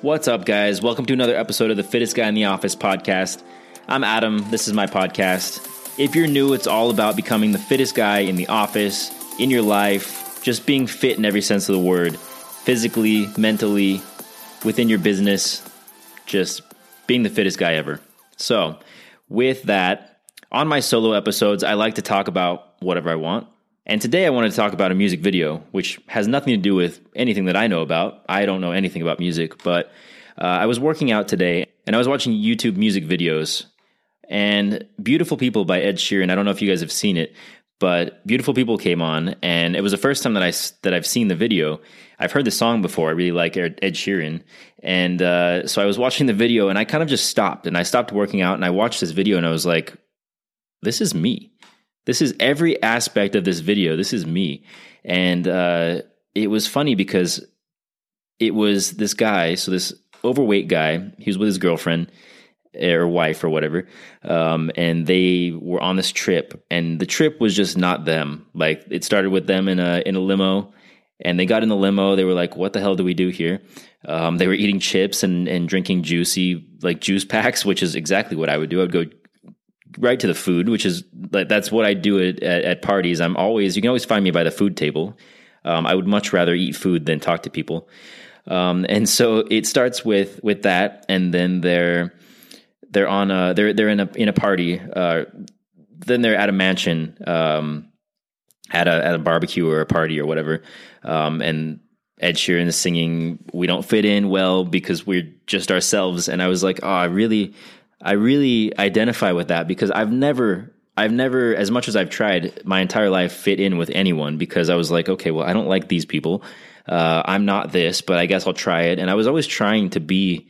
What's up, guys? Welcome to another episode of the Fittest Guy in the Office podcast. I'm Adam. This is my podcast. If you're new, it's all about becoming the fittest guy in the office, in your life, just being fit in every sense of the word physically, mentally, within your business, just being the fittest guy ever. So, with that, on my solo episodes, I like to talk about whatever I want. And today I wanted to talk about a music video, which has nothing to do with anything that I know about. I don't know anything about music, but uh, I was working out today and I was watching YouTube music videos. And Beautiful People by Ed Sheeran, I don't know if you guys have seen it, but Beautiful People came on and it was the first time that I that I've seen the video. I've heard the song before. I really like Ed Sheeran. And uh, so I was watching the video and I kind of just stopped and I stopped working out and I watched this video and I was like, this is me this is every aspect of this video. This is me. And uh, it was funny because it was this guy, so this overweight guy, he was with his girlfriend or wife or whatever. Um, and they were on this trip, and the trip was just not them. Like it started with them in a in a limo, and they got in the limo. They were like, "What the hell do we do here?" Um, they were eating chips and and drinking juicy like juice packs, which is exactly what I would do. I'd go right to the food, which is like that's what I do at, at, at, parties. I'm always you can always find me by the food table. Um, I would much rather eat food than talk to people. Um, and so it starts with with that, and then they're they're on a they're they're in a in a party. Uh, then they're at a mansion, um, at a at a barbecue or a party or whatever, um, and Ed Sheeran is singing "We Don't Fit In Well" because we're just ourselves. And I was like, oh, I really I really identify with that because I've never I've never, as much as I've tried my entire life, fit in with anyone because I was like, okay, well, I don't like these people. Uh, I'm not this, but I guess I'll try it. And I was always trying to be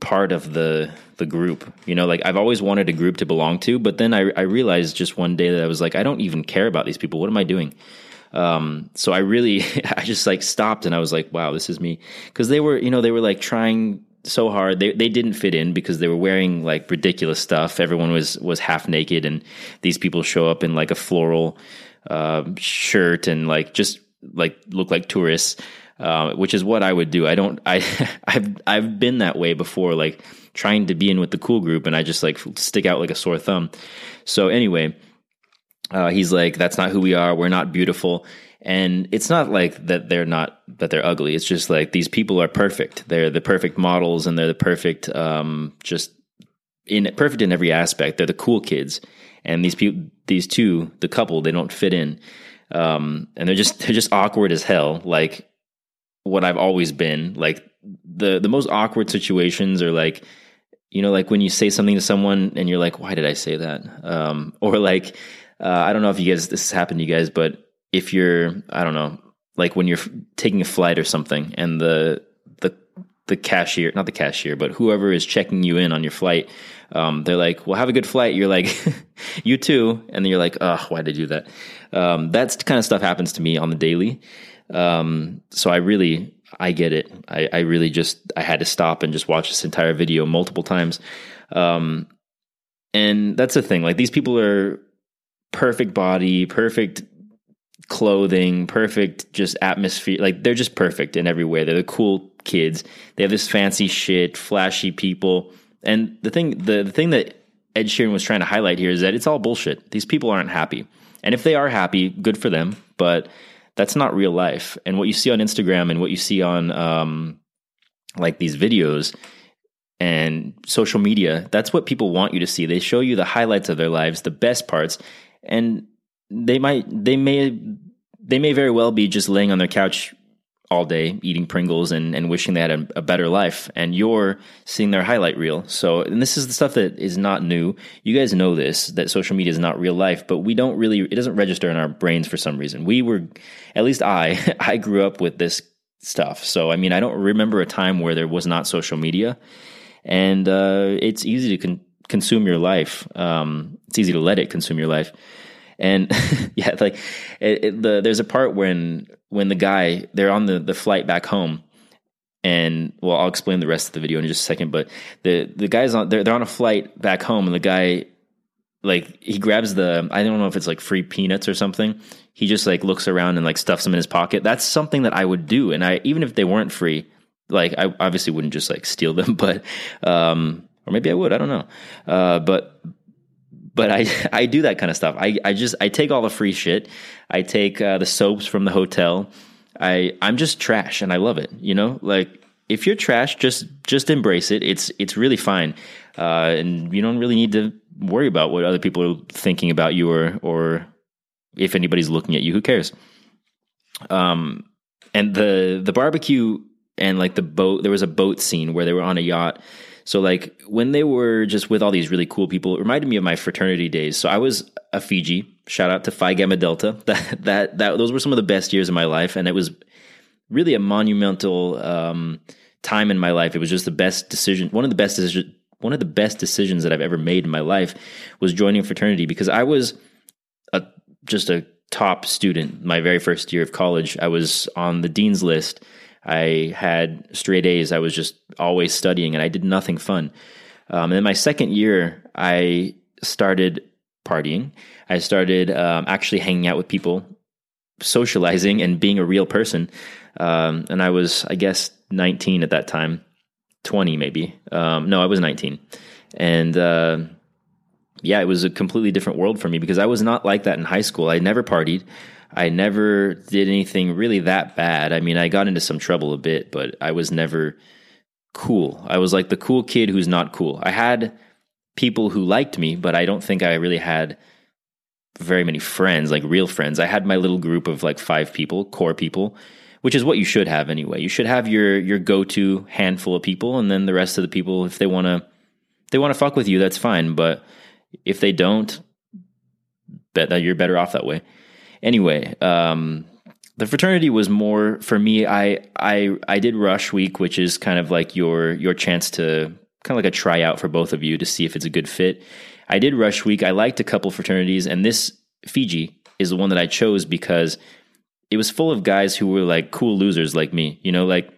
part of the the group. You know, like I've always wanted a group to belong to, but then I, I realized just one day that I was like, I don't even care about these people. What am I doing? Um, so I really, I just like stopped and I was like, wow, this is me. Cause they were, you know, they were like trying so hard. They they didn't fit in because they were wearing like ridiculous stuff. Everyone was was half naked, and these people show up in like a floral uh, shirt and like just like look like tourists, uh, which is what I would do. I don't. I I've I've been that way before, like trying to be in with the cool group, and I just like stick out like a sore thumb. So anyway, uh, he's like, "That's not who we are. We're not beautiful." And it's not like that they're not that they're ugly. It's just like these people are perfect. They're the perfect models and they're the perfect um, just in perfect in every aspect. They're the cool kids. And these people these two, the couple, they don't fit in. Um, and they're just they're just awkward as hell, like what I've always been. Like the the most awkward situations are like you know, like when you say something to someone and you're like, why did I say that? Um, or like, uh, I don't know if you guys, this has happened to you guys, but if you're I don't know, like when you're taking a flight or something and the the the cashier, not the cashier, but whoever is checking you in on your flight, um, they're like, "Well, have a good flight." You're like, "You too," and then you're like, "Oh, why did I do that?" Um, that kind of stuff happens to me on the daily. Um, so I really, I get it. I, I, really just, I had to stop and just watch this entire video multiple times. Um, and that's the thing. Like these people are perfect body, perfect clothing, perfect just atmosphere. Like they're just perfect in every way. They're the cool kids. They have this fancy shit, flashy people. And the thing the, the thing that Ed Sheeran was trying to highlight here is that it's all bullshit. These people aren't happy. And if they are happy, good for them, but that's not real life. And what you see on Instagram and what you see on um, like these videos and social media, that's what people want you to see. They show you the highlights of their lives, the best parts. And they might they may they may very well be just laying on their couch all day eating Pringles and, and wishing they had a, a, better life, and you're seeing their highlight reel. So, and this is the stuff that is not new. You guys know this that social media is not real life, but we don't really it doesn't register in our brains for some reason. We were, at least I, I grew up with this stuff. So, I mean, I don't remember a time where there was not social media, and uh, it's easy to con- consume your life. Um, it's easy to let it consume your life. And yeah, like it, it, the, there's a part when when the guy they're on the the flight back home, and well, I'll explain the rest of the video in just a second. But the the guys on they're they're on a flight back home, and the guy like he grabs the I don't know if it's like free peanuts or something. He just like looks around and like stuffs them in his pocket. That's something that I would do, and I even if they weren't free, like I obviously wouldn't just like steal them, but um, or maybe I would. I don't know. Uh, but but I I do that kind of stuff. I I just I take all the free shit. I take uh, the soaps from the hotel. I I'm just trash and I love it. You know, like if you're trash, just just embrace it. It's it's really fine, uh, and you don't really need to worry about what other people are thinking about you or or if anybody's looking at you. Who cares? Um, and the the barbecue and like the boat. There was a boat scene where they were on a yacht. So like when they were just with all these really cool people, it reminded me of my fraternity days. So I was a Fiji. Shout out to Phi Gamma Delta. That that that those were some of the best years of my life, and it was really a monumental um, time in my life. It was just the best decision. One of the best decisions. One of the best decisions that I've ever made in my life was joining a fraternity because I was a just a top student my very first year of college. I was on the dean's list I had straight A's. I was just always studying and I did nothing fun. Um, and my second year, I started partying. I started um, actually hanging out with people, socializing, and being a real person. Um, and I was, I guess, 19 at that time, 20 maybe. Um, no, I was 19. And uh, yeah, it was a completely different world for me because I was not like that in high school. I never partied. I never did anything really that bad. I mean, I got into some trouble a bit, but I was never cool. I was like the cool kid who's not cool. I had people who liked me, but I don't think I really had very many friends, like real friends. I had my little group of like five people, core people, which is what you should have anyway. You should have your your go-to handful of people and then the rest of the people if they want to they want to fuck with you, that's fine, but if they don't, bet that you're better off that way anyway, um, the fraternity was more for me. I I I did Rush Week, which is kind of like your your chance to kind of like a tryout for both of you to see if it's a good fit. I did Rush Week. I liked a couple fraternities, and this Fiji is the one that I chose because it was full of guys who were like cool losers like me. You know, like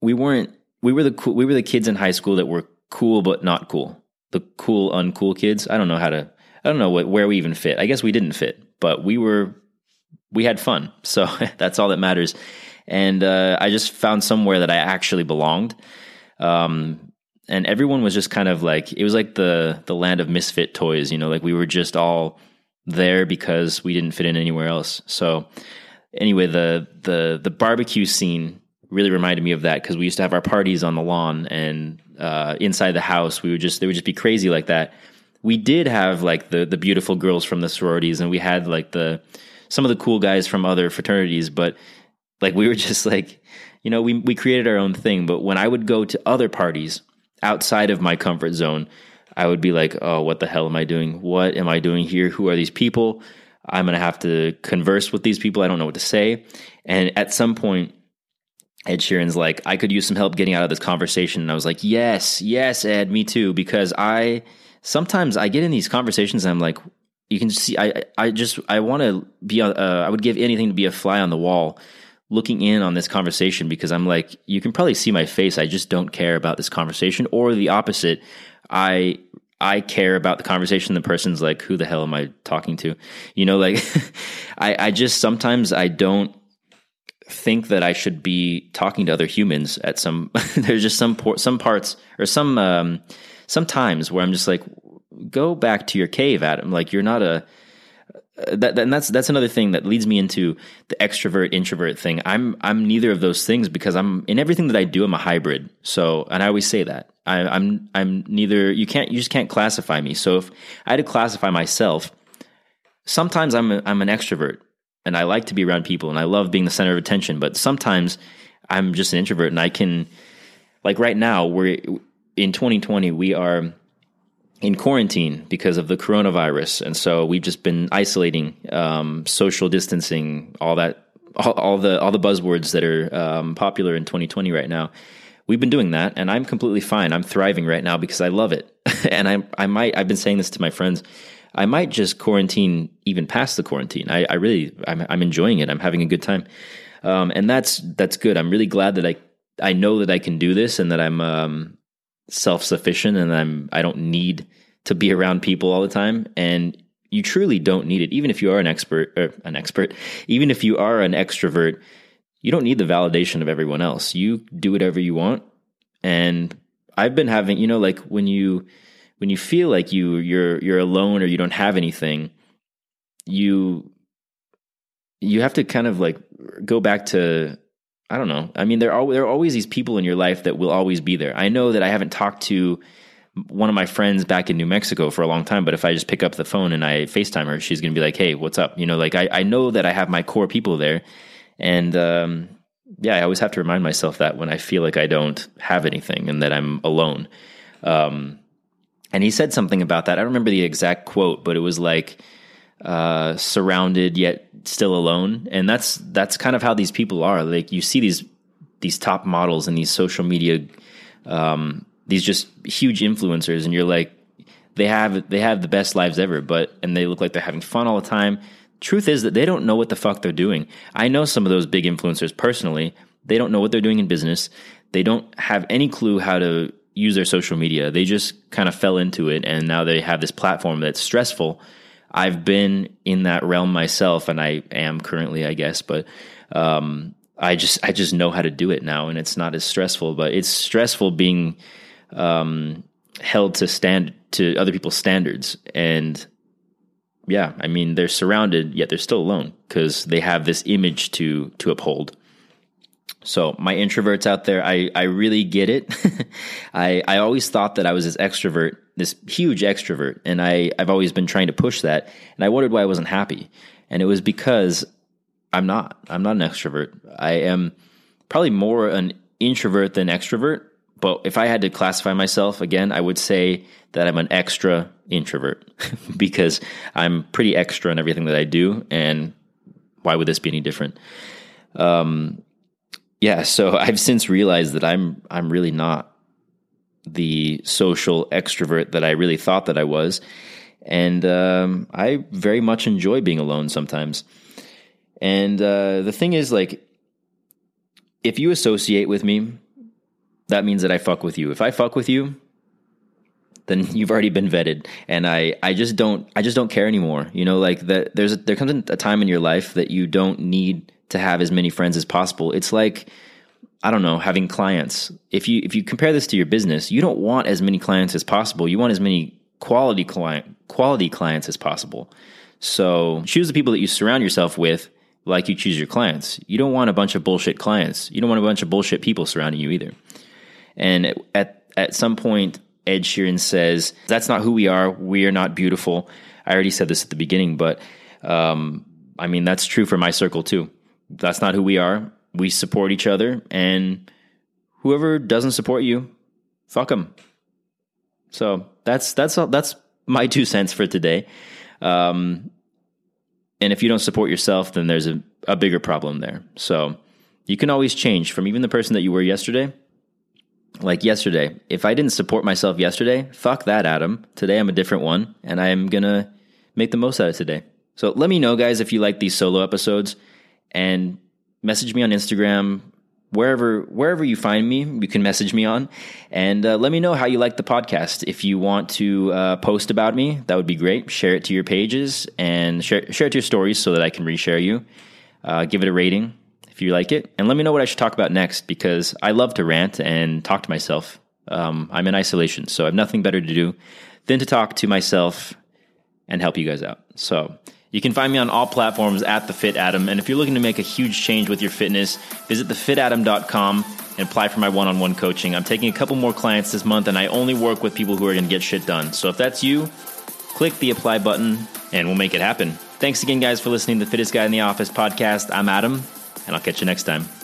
we weren't we were the cool, we were the kids in high school that were cool but not cool. The cool uncool kids. I don't know how to I don't know what, where we even fit. I guess we didn't fit, but we were we had fun, so that's all that matters. And uh, I just found somewhere that I actually belonged. Um, and everyone was just kind of like it was like the the land of misfit toys, you know, like we were just all there because we didn't fit in anywhere else. So anyway, the the the barbecue scene really reminded me of that because we used to have our parties on the lawn and uh, inside the house. We would just they would just be crazy like that we did have like the the beautiful girls from the sororities and we had like the some of the cool guys from other fraternities but like we were just like you know we we created our own thing. But when i would go to other parties outside of my comfort zone i would be like oh what the hell am i doing? What am i doing here? Who are these people? I'm going to have to converse with these people. I don't know what to say. And at some point Ed Sheeran's like, I could use some help getting out of this conversation. And I was like, yes, yes, Ed, me too, because I sometimes I get in these conversations and I'm like, you can see, I, I just, I want to be, uh, I would give anything to be a fly on the wall looking in on this conversation because I'm like, you can probably see my face. I just don't care about this conversation or the opposite. I, I care about the conversation. The person's like, who the hell am I talking to? You know, like I, I just, sometimes I don't, think that I should be talking to other humans at some there's just some some parts or some um, sometimes where I'm just like, go back to your cave, Adam. Like you're not a uh, that, and that's that's another thing that leads me into the extrovert introvert thing. I'm I'm neither of those things because I'm in everything that I do. I'm a hybrid. So, and I always say that I, I'm I'm neither. You can't you just can't classify me. So if I had to classify myself, sometimes I'm a, I'm an extrovert and I like to be around people and I love being the center of attention. But sometimes I'm just an introvert and I can like right now we're in 2020, we are in quarantine because of the coronavirus, and so we've just been isolating, um, social distancing, all that, all, all, the all the buzzwords that are um, popular in 2020 right now. We've been doing that, and I'm completely fine. I'm thriving right now because I love it, and I I might I've been saying this to my friends. I might just quarantine even past the quarantine. I, I really I'm, I'm enjoying it. I'm having a good time, um, and that's that's good. I'm really glad that I I know that I can do this and that I'm um, self sufficient and I'm I don't need to be around people all the time. And you truly don't need it, even if you are an expert or an expert, even if you are an extrovert. you don't need the validation of everyone else. You do whatever you want. And I've been having, you know, like when you when you feel like you you're you're alone or you don't have anything, you you have to kind of like go back to I don't know. I mean, there are there are always these people in your life that will always be there. I know that I haven't talked to one of my friends back in New Mexico for a long time, but if I just pick up the phone and I FaceTime her, she's going to be like, "Hey, what's up?" You know, like I I know that I have my core people there, and um, yeah, I always have to remind myself that when I feel like I don't have anything and that I'm alone. Um, and he said something about that. I don't remember the exact quote, but it was like uh, surrounded yet still alone. And that's that's kind of how these people are. Like you see these these top models and these social media, um, these just huge influencers, and you're like, they have they have the best lives ever, but and they look like they're having fun all the time. Truth is that they don't know what the fuck they're doing. I know some of those big influencers personally. They don't know what they're doing in business. They don't have any clue how to use their social media. They just kind of fell into it and now they have this platform that's stressful. I've been in that realm myself and I am currently, I guess, but um, I just I just know how to do it now and it's not as stressful, but it's stressful being um, held to stand to other people's standards and yeah, I mean they're surrounded yet they're still alone because they have this image to to uphold. So my introverts out there, I, I really get it. I, I always thought that I was this extrovert, this huge extrovert, and I, I've always been trying to push that. And I wondered why I wasn't happy. And it was because I'm not. I'm not an extrovert. I am probably more an introvert than extrovert. But if I had to classify myself again, I would say that I'm an extra introvert because I'm pretty extra in everything that I do. And why would this be any different? Um, yeah, so I've since realized that I'm I'm really not the social extrovert that I really thought that I was, and um, I very much enjoy being alone sometimes. And uh, the thing is, like, if you associate with me, that means that I fuck with you. If I fuck with you, then you've already been vetted, and I I just don't I just don't care anymore. You know, like that. There's a, there comes a time in your life that you don't need to have as many friends as possible. It's like I don't know, having clients. If you if you compare this to your business, you don't want as many clients as possible. You want as many quality client quality clients as possible. So, choose the people that you surround yourself with like you choose your clients. You don't want a bunch of bullshit clients. You don't want a bunch of bullshit people surrounding you either. And at at some point Ed Sheeran says, "That's not who we are. We are not beautiful." I already said this at the beginning, but um, I mean that's true for my circle too that's not who we are. We support each other, and whoever doesn't support you, fuck them. So that's that's all, that's my two cents for today. Um, and if you don't support yourself, then there's a, a bigger problem there. So you can always change from even the person that you were yesterday. Like yesterday, if I didn't support myself yesterday, fuck that, Adam. Today I'm a different one, and I'm gonna make the most out of today. So let me know, guys, if you like these solo episodes and message me on Instagram. Wherever wherever you find me, you can message me on, and uh, let me know how you like the podcast. If you want to uh, post about me, that would be great. Share it to your pages and share share it to your stories so that I can reshare you. Uh, give it a rating if you like it, and let me know what I should talk about next because I love to rant and talk to myself. Um, I'm in isolation, so I have nothing better to do than to talk to myself and help you guys out. So. You can find me on all platforms at The Fit Adam. And if you're looking to make a huge change with your fitness, visit thefitadam.com and apply for my one on one coaching. I'm taking a couple more clients this month, and I only work with people who are going to get shit done. So if that's you, click the apply button and we'll make it happen. Thanks again, guys, for listening to the Fittest Guy in the Office podcast. I'm Adam, and I'll catch you next time.